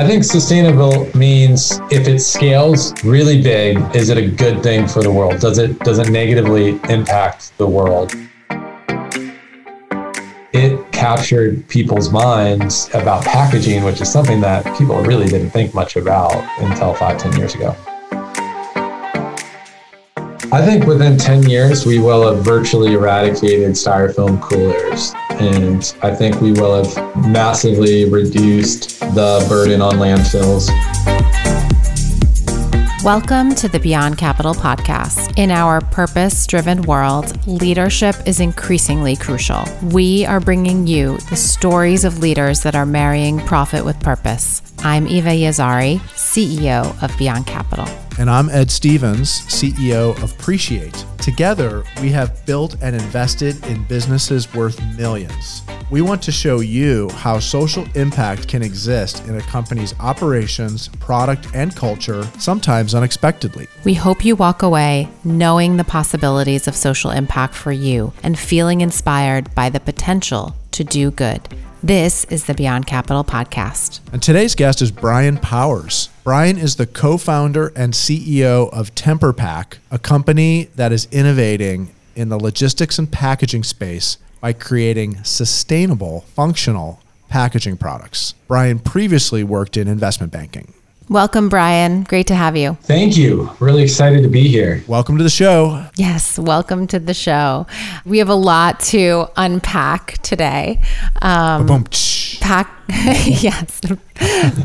I think sustainable means if it scales really big, is it a good thing for the world? Does it does it negatively impact the world? It captured people's minds about packaging, which is something that people really didn't think much about until five, ten years ago. I think within 10 years, we will have virtually eradicated styrofoam coolers. And I think we will have massively reduced the burden on landfills. Welcome to the Beyond Capital podcast. In our purpose driven world, leadership is increasingly crucial. We are bringing you the stories of leaders that are marrying profit with purpose. I'm Eva Yazhari, CEO of Beyond Capital. And I'm Ed Stevens, CEO of Appreciate. Together, we have built and invested in businesses worth millions. We want to show you how social impact can exist in a company's operations, product, and culture, sometimes unexpectedly. We hope you walk away knowing the possibilities of social impact for you and feeling inspired by the potential to do good. This is the Beyond Capital podcast. And today's guest is Brian Powers. Brian is the co founder and CEO of TemperPack, a company that is innovating in the logistics and packaging space by creating sustainable, functional packaging products. Brian previously worked in investment banking. Welcome, Brian. Great to have you. Thank you. Really excited to be here. Welcome to the show. Yes, welcome to the show. We have a lot to unpack today. Um, pack, yes,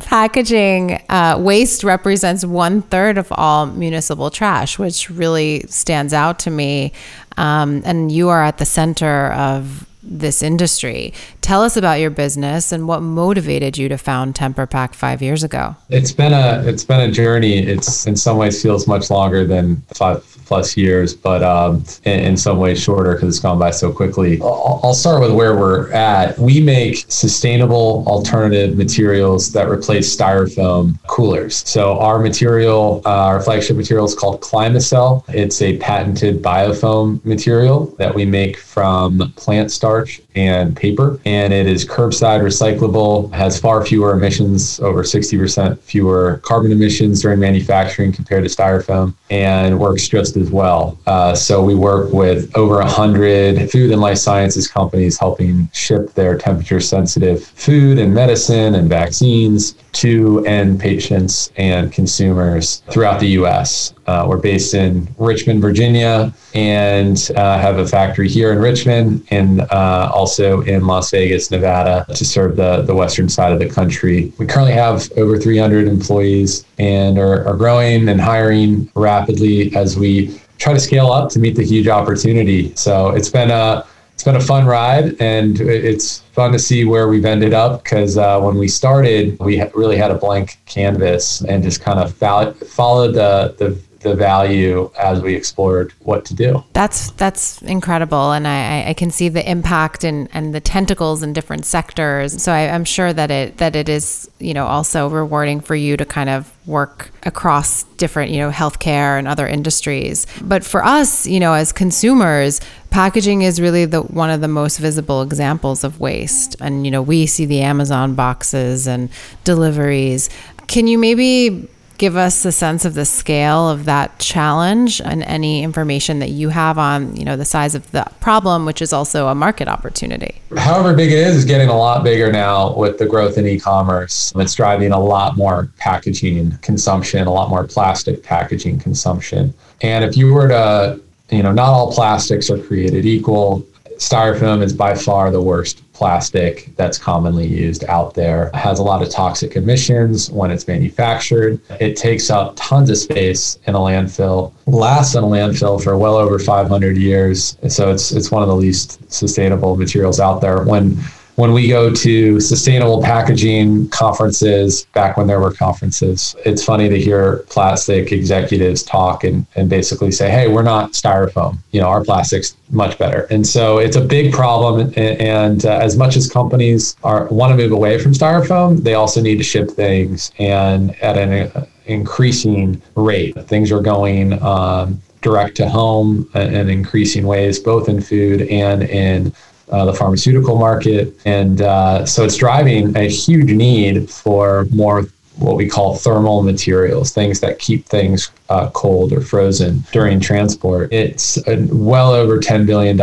packaging uh, waste represents one third of all municipal trash, which really stands out to me. Um, and you are at the center of this industry. Tell us about your business and what motivated you to found TemperPack five years ago. It's been a it's been a journey. It's in some ways feels much longer than five plus years, but um, in, in, some ways shorter because it's gone by so quickly. I'll, I'll start with where we're at. We make sustainable alternative materials that replace styrofoam coolers. So our material, uh, our flagship material is called Climacell. It's a patented biofoam material that we make from plant starch and paper, and it is curbside recyclable, has far fewer emissions, over 60% fewer carbon emissions during manufacturing compared to styrofoam, and works just as well. Uh, so we work with over 100 food and life sciences companies helping ship their temperature sensitive food and medicine and vaccines to end patients and consumers throughout the US. Uh, we're based in Richmond, Virginia, and uh, have a factory here in Richmond and uh, also in Las Vegas, Nevada, to serve the, the western side of the country. We currently have over 300 employees and are, are growing and hiring rapidly as we try to scale up to meet the huge opportunity. So it's been a it's been a fun ride, and it's fun to see where we've ended up. Because uh, when we started, we really had a blank canvas and just kind of followed the the the value as we explored what to do. That's that's incredible, and I, I can see the impact and, and the tentacles in different sectors. So I, am sure that it that it is you know also rewarding for you to kind of work across different you know healthcare and other industries. But for us, you know, as consumers, packaging is really the one of the most visible examples of waste, and you know we see the Amazon boxes and deliveries. Can you maybe give us a sense of the scale of that challenge and any information that you have on you know the size of the problem which is also a market opportunity. However big it is is getting a lot bigger now with the growth in e-commerce. It's driving a lot more packaging consumption a lot more plastic packaging consumption. And if you were to you know not all plastics are created equal. Styrofoam is by far the worst plastic that's commonly used out there. It has a lot of toxic emissions when it's manufactured. It takes up tons of space in a landfill, lasts in a landfill for well over 500 years. So it's it's one of the least sustainable materials out there. When when we go to sustainable packaging conferences, back when there were conferences, it's funny to hear plastic executives talk and, and basically say, hey, we're not styrofoam. You know, our plastic's much better. And so it's a big problem. And, and uh, as much as companies are want to move away from styrofoam, they also need to ship things and at an uh, increasing rate. Things are going um, direct to home in increasing ways, both in food and in uh, the pharmaceutical market. And uh, so it's driving a huge need for more what we call thermal materials, things that keep things uh, cold or frozen during transport. It's a well over $10 billion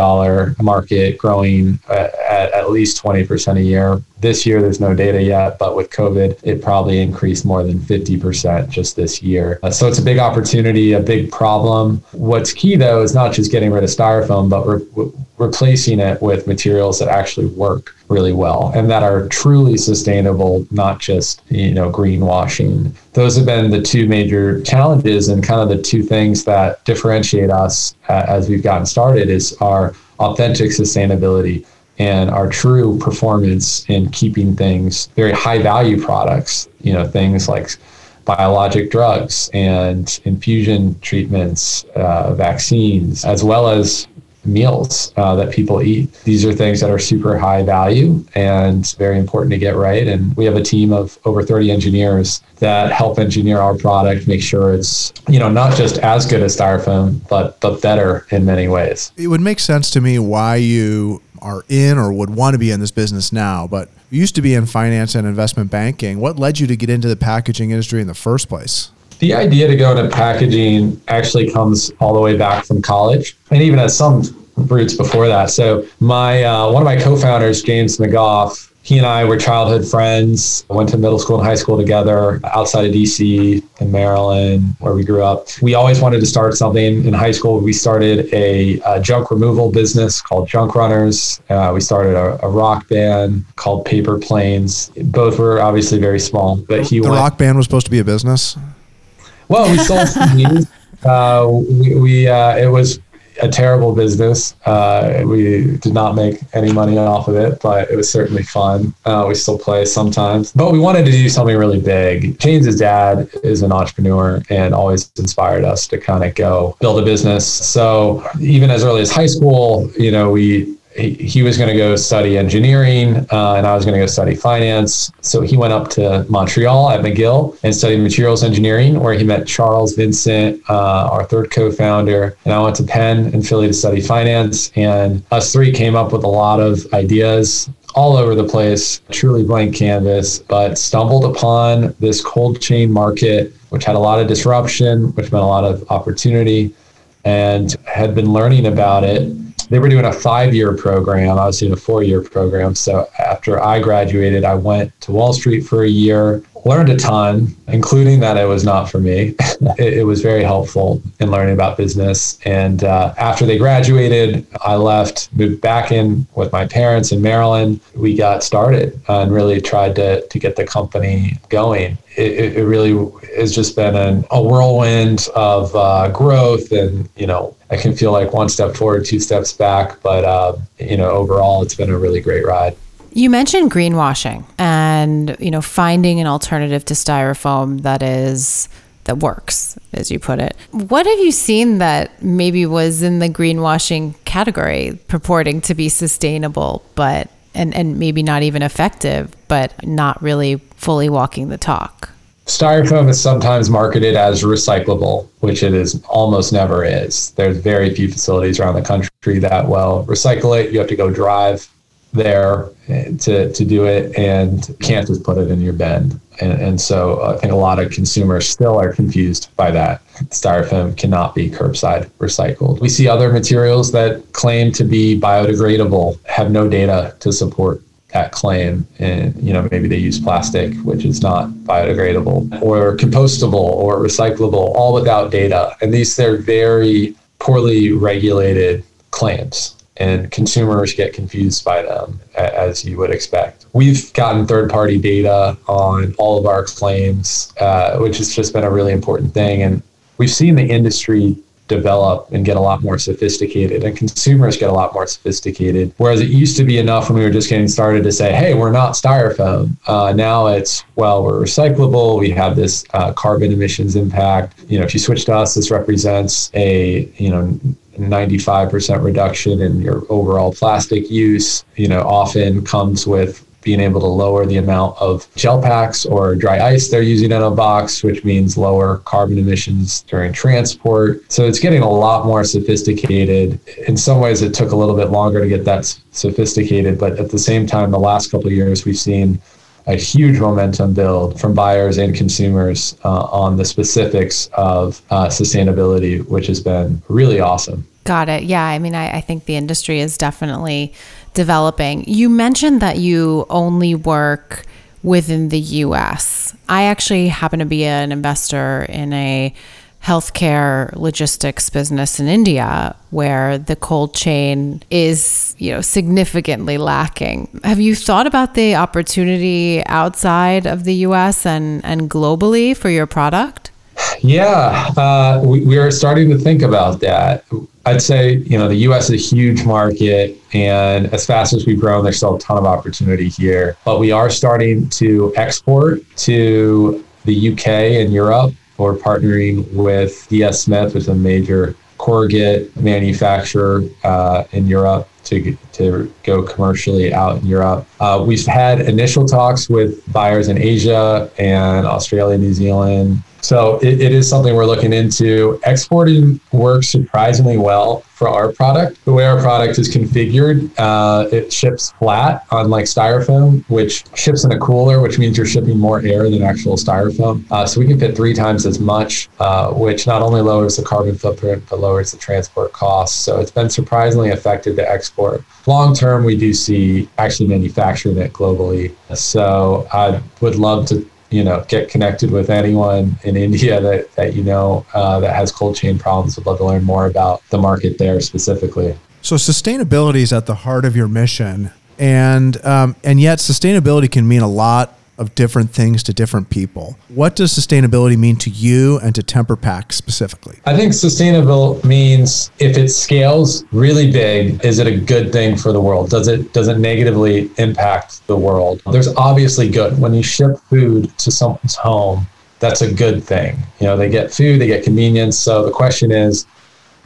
market growing at, at, at least 20% a year. This year, there's no data yet, but with COVID, it probably increased more than 50% just this year. Uh, so it's a big opportunity, a big problem. What's key, though, is not just getting rid of styrofoam, but re- replacing it with materials that actually work really well and that are truly sustainable, not just, you know, greenwashing. Those have been the two major challenges and kind of the two things that differentiate us uh, as we've gotten started is our authentic sustainability and our true performance in keeping things very high value products, you know, things like biologic drugs and infusion treatments, uh, vaccines, as well as meals uh, that people eat. These are things that are super high value and very important to get right. And we have a team of over 30 engineers that help engineer our product, make sure it's you know not just as good as styrofoam, but but better in many ways. It would make sense to me why you are in or would want to be in this business now, but you used to be in finance and investment banking. What led you to get into the packaging industry in the first place? The idea to go into packaging actually comes all the way back from college, and even has some roots before that. So my uh, one of my co-founders, James McGough, he and I were childhood friends. Went to middle school and high school together outside of DC in Maryland, where we grew up. We always wanted to start something. In high school, we started a, a junk removal business called Junk Runners. Uh, we started a, a, rock band called Paper Planes. Both were obviously very small, but he the went, rock band was supposed to be a business. Well, we sold CDs. Uh, we, we uh, it was a terrible business. Uh, we did not make any money off of it, but it was certainly fun. Uh, we still play sometimes, but we wanted to do something really big. James' dad is an entrepreneur and always inspired us to kind of go build a business. So even as early as high school, you know, we he, was going to go study engineering uh, and I was going to go study finance. So he went up to Montreal at McGill and studied materials engineering, where he met Charles Vincent, uh, our third co founder. And I went to Penn and Philly to study finance. And us three came up with a lot of ideas all over the place, truly blank canvas, but stumbled upon this cold chain market, which had a lot of disruption, which meant a lot of opportunity, and had been learning about it they were doing a five year program. I was doing a four year program. So after I graduated, I went to Wall Street for a year, learned a ton, including that it was not for me. it, it, was very helpful in learning about business. And uh, after they graduated, I left, moved back in with my parents in Maryland. We got started and really tried to, to get the company going. It, it really has just been an, a whirlwind of uh, growth and, you know, I can feel like one step forward, two steps back. But, uh, you know, overall, it's been a really great ride. You mentioned greenwashing and, you know, finding an alternative to styrofoam that is that works, as you put it. What have you seen that maybe was in the greenwashing category, purporting to be sustainable, but and, and maybe not even effective, but not really fully walking the talk? Styrofoam is sometimes marketed as recyclable, which it is almost never is. There's very few facilities around the country that will recycle it. You have to go drive there eh, to, to do it and can't just put it in your bin. And, and so uh, I think a lot of consumers still are confused by that. Styrofoam cannot be curbside recycled. We see other materials that claim to be biodegradable have no data to support that claim and you know maybe they use plastic which is not biodegradable or compostable or recyclable all without data and these they're very poorly regulated claims and consumers get confused by them as you would expect. We've gotten third party data on all of our claims, uh, which has just been a really important thing. And we've seen the industry develop and get a lot more sophisticated and consumers get a lot more sophisticated whereas it used to be enough when we were just getting started to say hey we're not styrofoam uh, now it's well we're recyclable we have this uh, carbon emissions impact you know if you switch to us this represents a you know 95% reduction in your overall plastic use, you know, often comes with being able to lower the amount of gel packs or dry ice they're using in a box, which means lower carbon emissions during transport. So it's getting a lot more sophisticated. In some ways, it took a little bit longer to get that sophisticated, but at the same time, the last couple of years, we've seen a huge momentum build from buyers and consumers uh, on the specifics of uh, sustainability, which has been really awesome. Got it. Yeah. I mean, I, I think the industry is definitely developing. You mentioned that you only work within the US. I actually happen to be an investor in a healthcare logistics business in India where the cold chain is, you know, significantly lacking. Have you thought about the opportunity outside of the US and, and globally for your product? Yeah, uh, we, we are starting to think about that. I'd say, you know, the US is a huge market, and as fast as we've grown, there's still a ton of opportunity here. But we are starting to export to the UK and Europe we're partnering with DS Smith, which is a major corrugate manufacturer uh, in Europe to, to go commercially out in Europe. Uh, we've had initial talks with buyers in Asia and Australia, New Zealand, so it, it is something we're looking into. Exporting works surprisingly well for our product. The way our product is configured, uh, it ships flat, on like styrofoam, which ships in a cooler, which means you're shipping more air than actual styrofoam. Uh, so we can fit three times as much, uh, which not only lowers the carbon footprint, but lowers the transport costs. So it's been surprisingly effective to export. Long term, we do see actually manufacturing it globally. So I would love to you know, get connected with anyone in India that, that you know uh, that has cold chain problems. Would love to learn more about the market there specifically. So sustainability is at the heart of your mission, and um, and yet sustainability can mean a lot of different things to different people. What does sustainability mean to you and to TemperPack specifically? I think sustainable means if it scales really big, is it a good thing for the world? Does it does it negatively impact the world? There's obviously good when you ship food to someone's home. That's a good thing. You know, they get food, they get convenience. So the question is,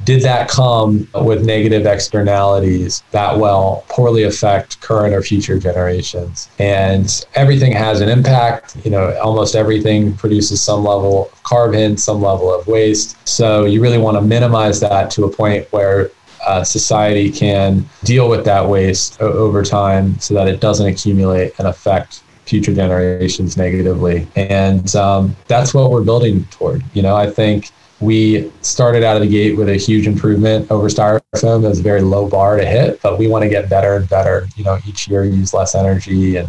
did that come with negative externalities that will poorly affect current or future generations? And everything has an impact. You know, almost everything produces some level of carbon, some level of waste. So you really want to minimize that to a point where uh, society can deal with that waste o- over time so that it doesn't accumulate and affect future generations negatively. And um, that's what we're building toward. You know, I think we started out of the gate with a huge improvement over styrofoam. It was a very low bar to hit, but we want to get better and better. You know, each year use less energy and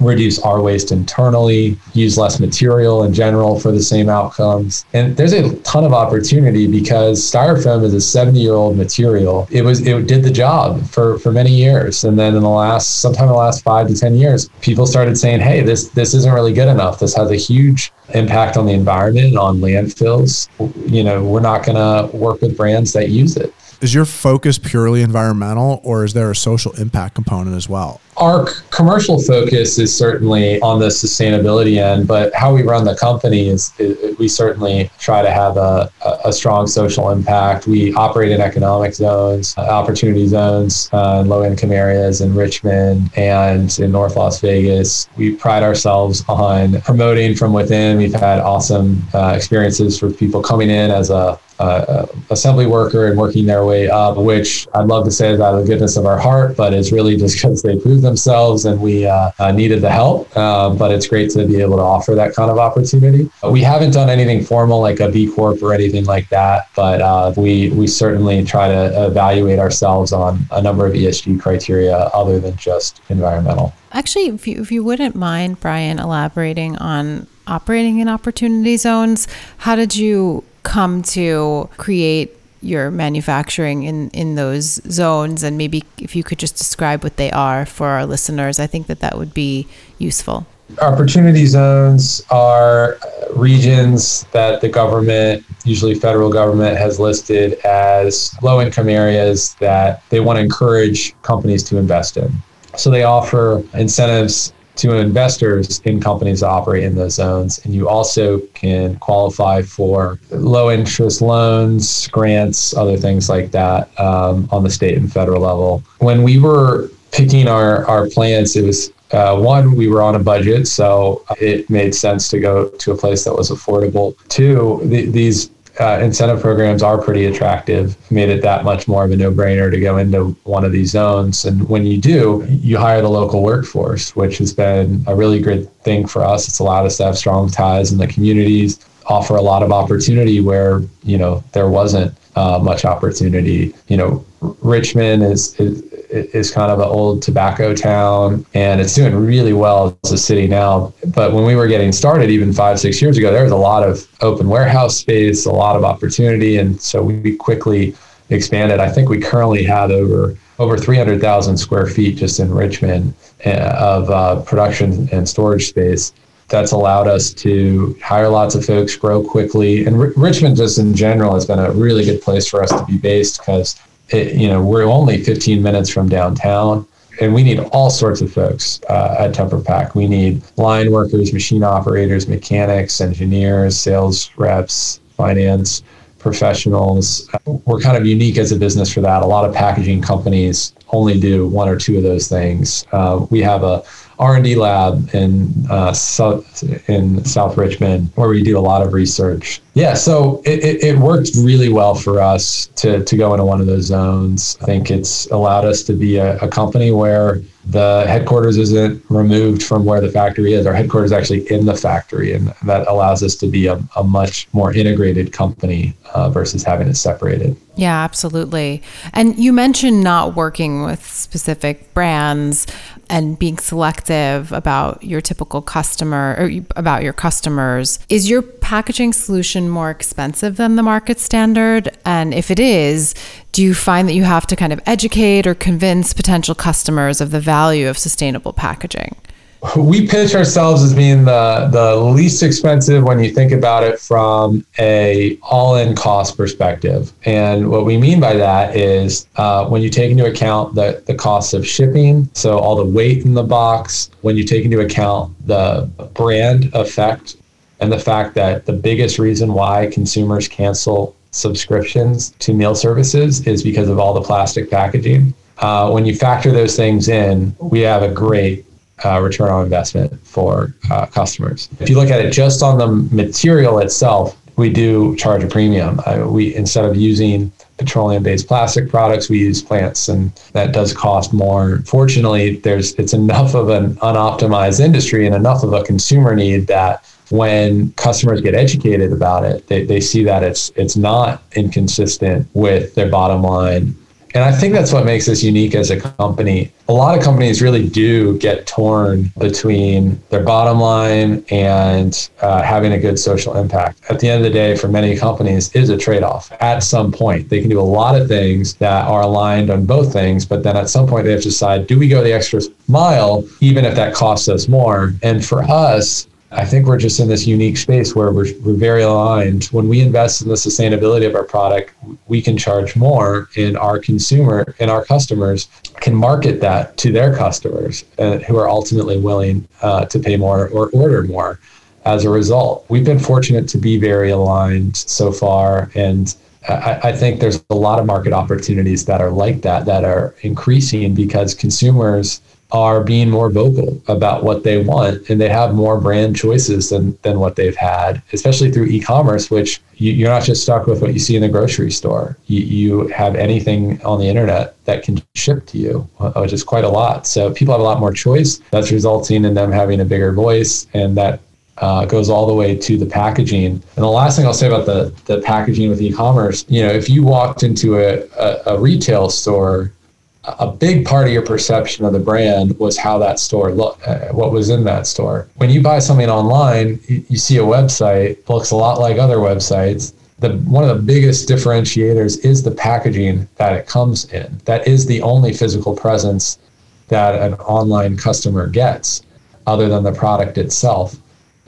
reduce our waste internally, use less material in general for the same outcomes. And there's a ton of opportunity because styrofoam is a 70 year old material. It was it did the job for for many years. And then in the last sometime in the last five to 10 years, people started saying, hey, this this isn't really good enough. This has a huge impact on the environment, and on landfills. You know, we're not gonna work with brands that use it. Is your focus purely environmental or is there a social impact component as well? Our commercial focus is certainly on the sustainability end, but how we run the company is, is we certainly try to have a, a, strong social impact. We operate in economic zones, uh, opportunity zones uh, low income areas in Richmond and in North Las Vegas. We pride ourselves on promoting from within. We've had awesome uh, experiences for people coming in as a uh, assembly worker and working their way up, which I'd love to say is out of the goodness of our heart, but it's really just because they proved themselves and we uh, uh, needed the help. Uh, but it's great to be able to offer that kind of opportunity. We haven't done anything formal like a B Corp or anything like that, but uh, we we certainly try to evaluate ourselves on a number of ESG criteria other than just environmental. Actually, if you, if you wouldn't mind, Brian, elaborating on operating in opportunity zones, how did you come to create your manufacturing in, in those zones? And maybe if you could just describe what they are for our listeners i think that that would be useful. Opportunity zones are uh, regions that the government usually federal government has listed as low income areas that they want to encourage companies to invest in. So they offer incentives to investors in companies that operate in those zones. And you also can qualify for low interest loans, grants, other things like that um, on the state and federal level. When we were picking our, our plans, it was uh, one, we were on a budget, so it made sense to go to a place that was affordable. Two, the, these uh, incentive programs are pretty attractive, made it that much more of a no brainer to go into one of these zones. And when you do, you hire the local workforce, which has been a really great thing for us. It's allowed us to have strong ties in the communities, offer a lot of opportunity where, you know, there wasn't uh, much opportunity. You know, Richmond is, is is kind of an old tobacco town and it's doing really well as a city now. But when we were getting started, even five, six years ago, there was a lot of open warehouse space, a lot of opportunity. And so we quickly expanded. I think we currently have over over 300,000 square feet just in Richmond uh, of uh, production and storage space. That's allowed us to hire lots of folks, grow quickly, and R- Richmond just in general has been a really good place for us to be based because it, you know, we're only 15 minutes from downtown and we need all sorts of folks uh, at TemperPack. We need line workers, machine operators, mechanics, engineers, sales reps, finance professionals. We're kind of unique as a business for that. A lot of packaging companies only do one or two of those things. Uh, we have a R&D lab in uh, South, in South Richmond where we do a lot of research. Yeah, so it, it, it, worked really well for us to, to go into one of those zones. I think it's allowed us to be a, a company where the headquarters isn't removed from where the factory is. Our headquarters is actually in the factory, and that allows us to be a, a much more integrated company uh, versus having it separated. Yeah, absolutely. And you mentioned not working with specific brands and being selective about your typical customer or about your customers. Is your packaging solution more expensive than the market standard? And if it is, do you find that you have to kind of educate or convince potential customers of the value of sustainable packaging? We pitch ourselves as being the the least expensive when you think about it from a all-in cost perspective. And what we mean by that is uh, when you take into account the the cost of shipping so all the weight in the box when you take into account the brand effect and the fact that the biggest reason why consumers cancel subscriptions to meal services is because of all the plastic packaging uh, when you factor those things in, we have a great uh, return on investment for uh, customers. If you look at it just on the material itself, we do charge a premium. Uh, we instead of using petroleum-based plastic products, we use plants, and that does cost more. Fortunately, there's it's enough of an unoptimized industry and enough of a consumer need that when customers get educated about it, they, they see that it's it's not inconsistent with their bottom line and I think that's what makes us unique as a company. A lot of companies really do get torn between their bottom line and uh, having a good social impact. At the end of the day, for many companies, is a trade off at some point. They can do a lot of things that are aligned on both things, but then at some point they have to decide do we go the extra mile, even if that costs us more? And for us, I think we're just in this unique space where we're, we're very aligned. When we invest in the sustainability of our product, we can charge more, and our consumer and our customers can market that to their customers uh, who are ultimately willing uh, to pay more or order more as a result. We've been fortunate to be very aligned so far, and I, I think there's a lot of market opportunities that are like that that are increasing because consumers are being more vocal about what they want and they have more brand choices than, than what they've had, especially through e-commerce, which you, are not just stuck with what you see in the grocery store. You, you have anything on the internet that can ship to you, uh, which is quite a lot. So people have a lot more choice. That's resulting in them having a bigger voice and that uh, goes all the way to the packaging. And the last thing I'll say about the, the packaging with e-commerce, you know, if you walked into a, a, a retail store a big part of your perception of the brand was how that store looked, uh, what was in that store. When you buy something online, you, you see a website looks a lot like other websites. The one of the biggest differentiators is the packaging that it comes in. That is the only physical presence that an online customer gets, other than the product itself.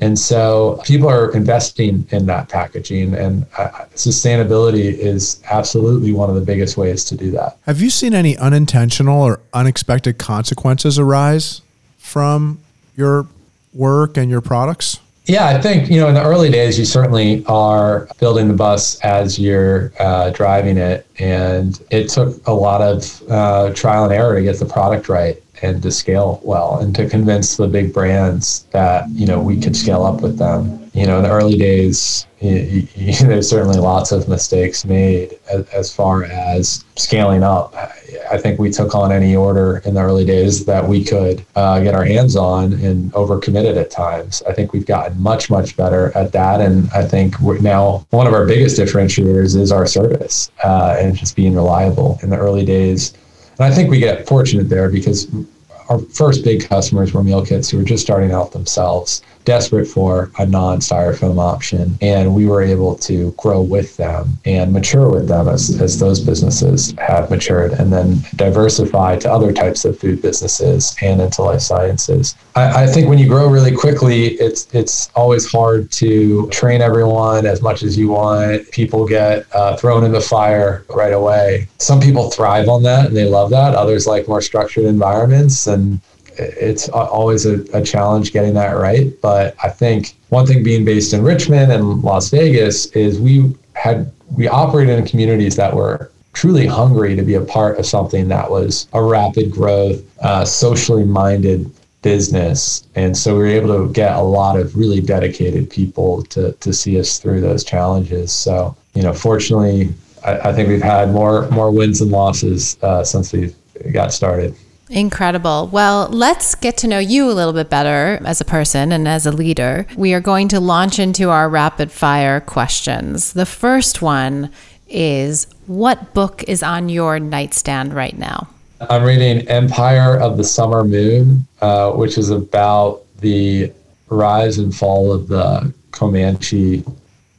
And so people are investing in that packaging, and uh, sustainability is absolutely one of the biggest ways to do that. Have you seen any unintentional or unexpected consequences arise from your work and your products? Yeah, I think, you know, in the early days, you certainly are building the bus as you're uh, driving it. And it took a lot of uh, trial and error to get the product right. And to scale well and to convince the big brands that you know we could scale up with them. You know in the early days you, you, there's certainly lots of mistakes made as, as, far as scaling up. I think we took on any order in the early days that we could uh, get our hands on and overcommitted at times. I think we've gotten much much better at that. And i think now one of our biggest differentiators is our service uh, and just being reliable. In the early days and I think we get fortunate there because our first big customers were meal kits who were just starting out themselves, desperate for a non styrofoam option. And we were able to grow with them and mature with them as, as those businesses have matured and then diversify to other types of food businesses and into life sciences. I, I think when you grow really quickly, it's it's always hard to train everyone as much as you want. People get uh, thrown in the fire right away. Some people thrive on that and they love that. Others like more structured environments and and it's always a, a, challenge getting that right. But I think one thing being based in Richmond and Las Vegas is we had we operated in communities that were truly hungry to be a part of something that was a rapid growth, uh, socially minded business. And so we were able to get a lot of really dedicated people to to see us through those challenges. So you know, fortunately, I, I think we've had more more wins and losses uh, since we got started. Incredible. Well, let's get to know you a little bit better as a person and as a leader. We are going to launch into our rapid fire questions. The first one is What book is on your nightstand right now? I'm reading Empire of the Summer Moon, uh, which is about the rise and fall of the Comanche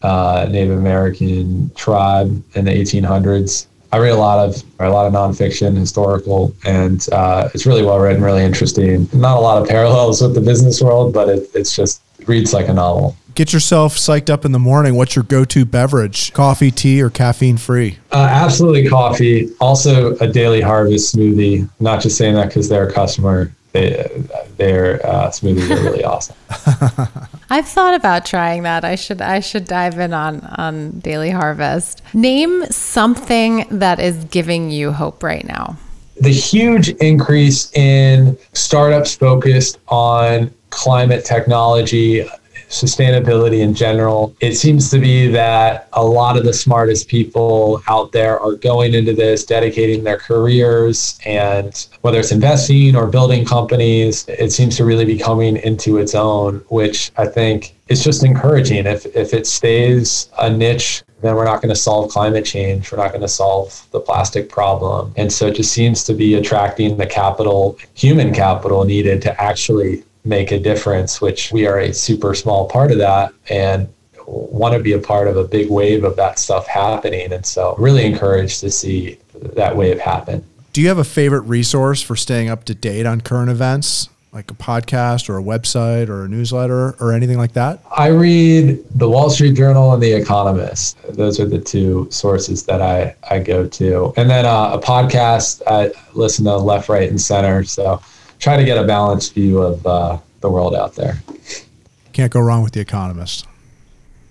uh, Native American tribe in the 1800s. I read a lot of a lot of nonfiction, historical, and uh, it's really well written, really interesting. Not a lot of parallels with the business world, but it, it's just it reads like a novel. Get yourself psyched up in the morning. What's your go-to beverage? Coffee, tea, or caffeine free? Uh, absolutely coffee. Also a daily harvest smoothie. Not just saying that because they're a customer they, their uh, smoothies are really awesome. I've thought about trying that. I should I should dive in on on Daily Harvest. Name something that is giving you hope right now. The huge increase in startups focused on climate technology, sustainability in general. It seems to be that a lot of the smartest people out there are going into this, dedicating their careers, and whether it's investing or building companies, it seems to really be coming into its own, which I think is just encouraging. If, if it stays a niche, then we're not going to solve climate change. We're not going to solve the plastic problem. And so it just seems to be attracting the capital, human capital needed to actually make a difference, which we are a super small part of that and want to be a part of a big wave of that stuff happening. And so, really encouraged to see that wave happen. Do you have a favorite resource for staying up to date on current events? Like a podcast or a website or a newsletter or anything like that? I read the Wall Street Journal and The Economist. Those are the two sources that I, I go to. And then uh, a podcast, I listen to Left, Right, and Center. So try to get a balanced view of uh, the world out there. Can't go wrong with The Economist.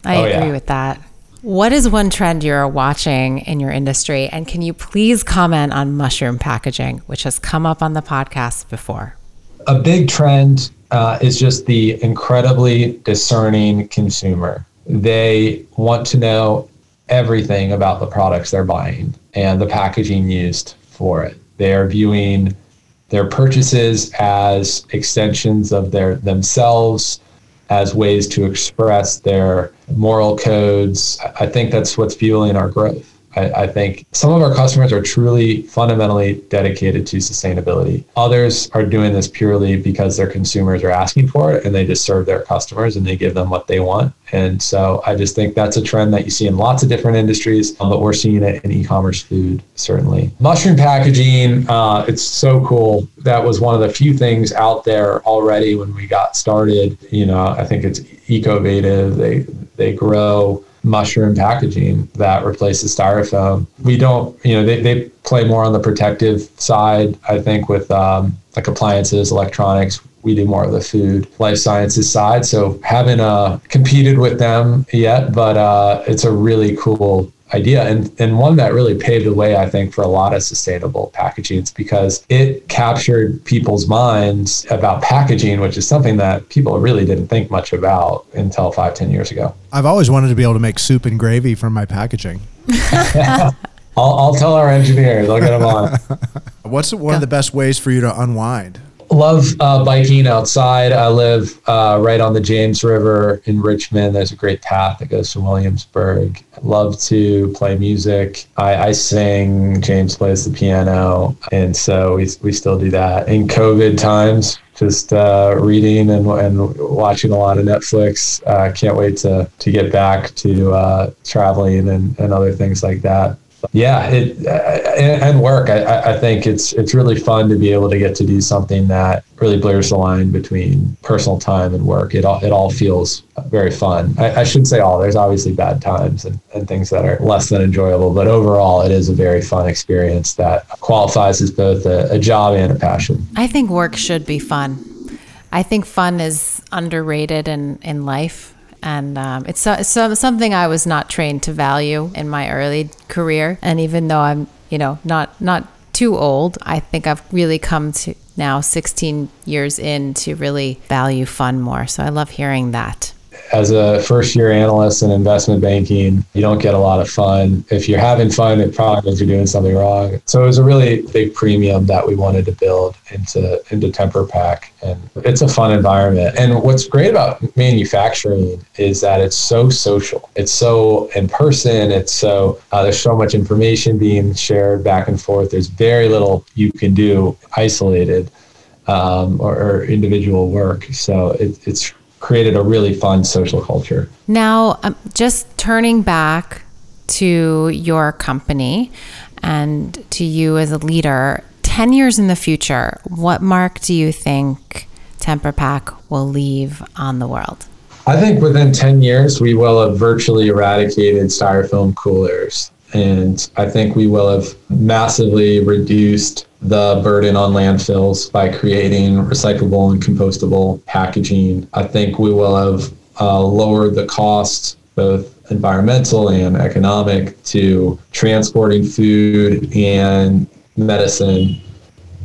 I oh, agree yeah. with that. What is one trend you're watching in your industry? And can you please comment on mushroom packaging, which has come up on the podcast before? A big trend uh, is just the incredibly discerning consumer. They want to know everything about the products they're buying and the packaging used for it. They are viewing their purchases as extensions of their themselves as ways to express their moral codes. I think that's what's fueling our growth. I, I, think some of our customers are truly fundamentally dedicated to sustainability. Others are doing this purely because their consumers are asking for it and they just serve their customers and they give them what they want. And so I just think that's a trend that you see in lots of different industries, but we're seeing it in e-commerce food, certainly. Mushroom packaging, uh, it's so cool. That was one of the few things out there already when we got started. You know, I think it's ecovative. They, they grow mushroom packaging that replaces styrofoam. We don't, you know, they, they play more on the protective side, I think, with um, like appliances, electronics. We do more of the food, life sciences side. So haven't uh, competed with them yet, but uh, it's a really cool idea and, and one that really paved the way, I think, for a lot of sustainable packaging. It's because it captured people's minds about packaging, which is something that people really didn't think much about until five, ten years ago. I've always wanted to be able to make soup and gravy from my packaging. I'll, I'll tell our engineers. I'll get them on. What's one of the best ways for you to unwind? Love uh, biking outside. I live uh, right on the James River in Richmond. There's a great path that goes to Williamsburg. love to play music. I, I, sing. James plays the piano, and so we we still do that. In COVID times, just uh, reading and, and watching a lot of Netflix. Uh, can't wait to to get back to uh, traveling and, and other things like that yeah, it, uh, and, work. I, I think it's it's really fun to be able to get to do something that really blurs the line between personal time and work. It all it all feels very fun. I, I should say all. There's obviously bad times and, and things that are less than enjoyable, but overall, it is a very fun experience that qualifies as both a, a job and a passion. I think work should be fun. I think fun is underrated in in life and um, it's, so, so, something I was not trained to value in my early career. And even though I'm, you know, not not too old, I think I've really come to now 16 years in to really value fun more. So I love hearing that as a first year analyst in investment banking, you don't get a lot of fun. If you're having fun, it probably means you're doing something wrong. So it was a really big premium that we wanted to build into into TemperPack, and it's a fun environment. And what's great about manufacturing is that it's so social. It's so in person. It's so uh, there's so much information being shared back and forth. There's very little you can do isolated. Um, or, or, individual work. So it, it's created a really fun social culture. Now, um, just turning back to your company and to you as a leader, 10 years in the future, what mark do you think TemperPack will leave on the world? I think within 10 years, we will have virtually eradicated styrofoam coolers. And I think we will have massively reduced the burden on landfills by creating recyclable and compostable packaging. I think we will have uh, lowered the cost, both environmental and economic, to transporting food and medicine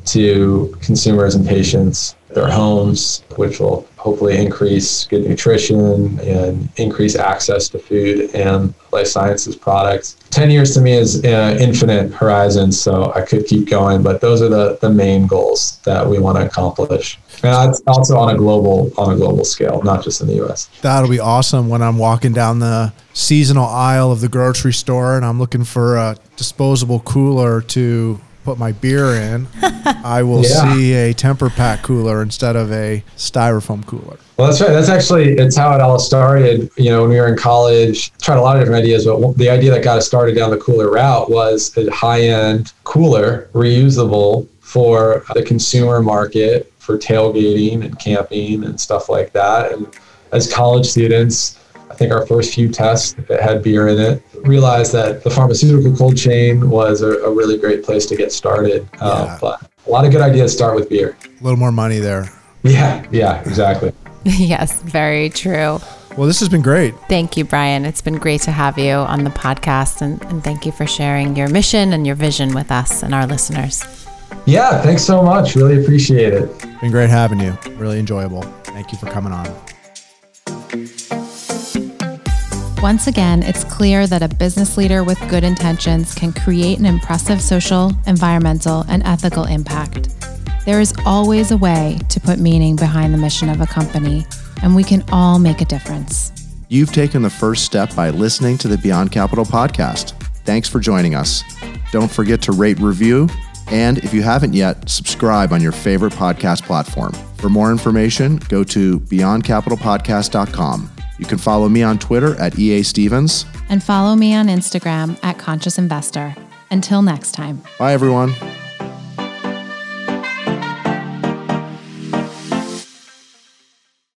to consumers and patients, their homes, which will hopefully increase good nutrition and increase access to food and life sciences products. 10 years to me is uh, infinite horizons, so I could keep going, but those are the, the main goals that we want to accomplish. And that's also on a global on a global scale, not just in the US. That'll be awesome when I'm walking down the seasonal aisle of the grocery store and I'm looking for a disposable cooler to put my beer in, I will yeah. see a TemperPack cooler instead of a styrofoam cooler. Well, that's right. That's actually it's how it all started. You know, when we were in college, tried a lot of different ideas, but the idea that got us started down the cooler route was a high-end cooler, reusable for the consumer market for tailgating and camping and stuff like that. And as college students, I think our first few tests that had beer in it realized that the pharmaceutical cold chain was a, a really great place to get started. Uh, yeah. but a lot of good ideas start with beer. A little more money there. Yeah, yeah, exactly. yes, very true. Well, this has been great. Thank you, Brian. It's been great to have you on the podcast, and, and thank you for sharing your mission and your vision with us and our listeners. Yeah, thanks so much. Really appreciate it. Been great having you. Really enjoyable. Thank you for coming on. Once again, it's clear that a business leader with good intentions can create an impressive social, environmental, and ethical impact. There is always a way to put meaning behind the mission of a company, and we can all make a difference. You've taken the first step by listening to the Beyond Capital podcast. Thanks for joining us. Don't forget to rate, review, and if you haven't yet, subscribe on your favorite podcast platform. For more information, go to beyondcapitalpodcast.com. You can follow me on Twitter at EA Stevens. And follow me on Instagram at Conscious Investor. Until next time. Bye, everyone.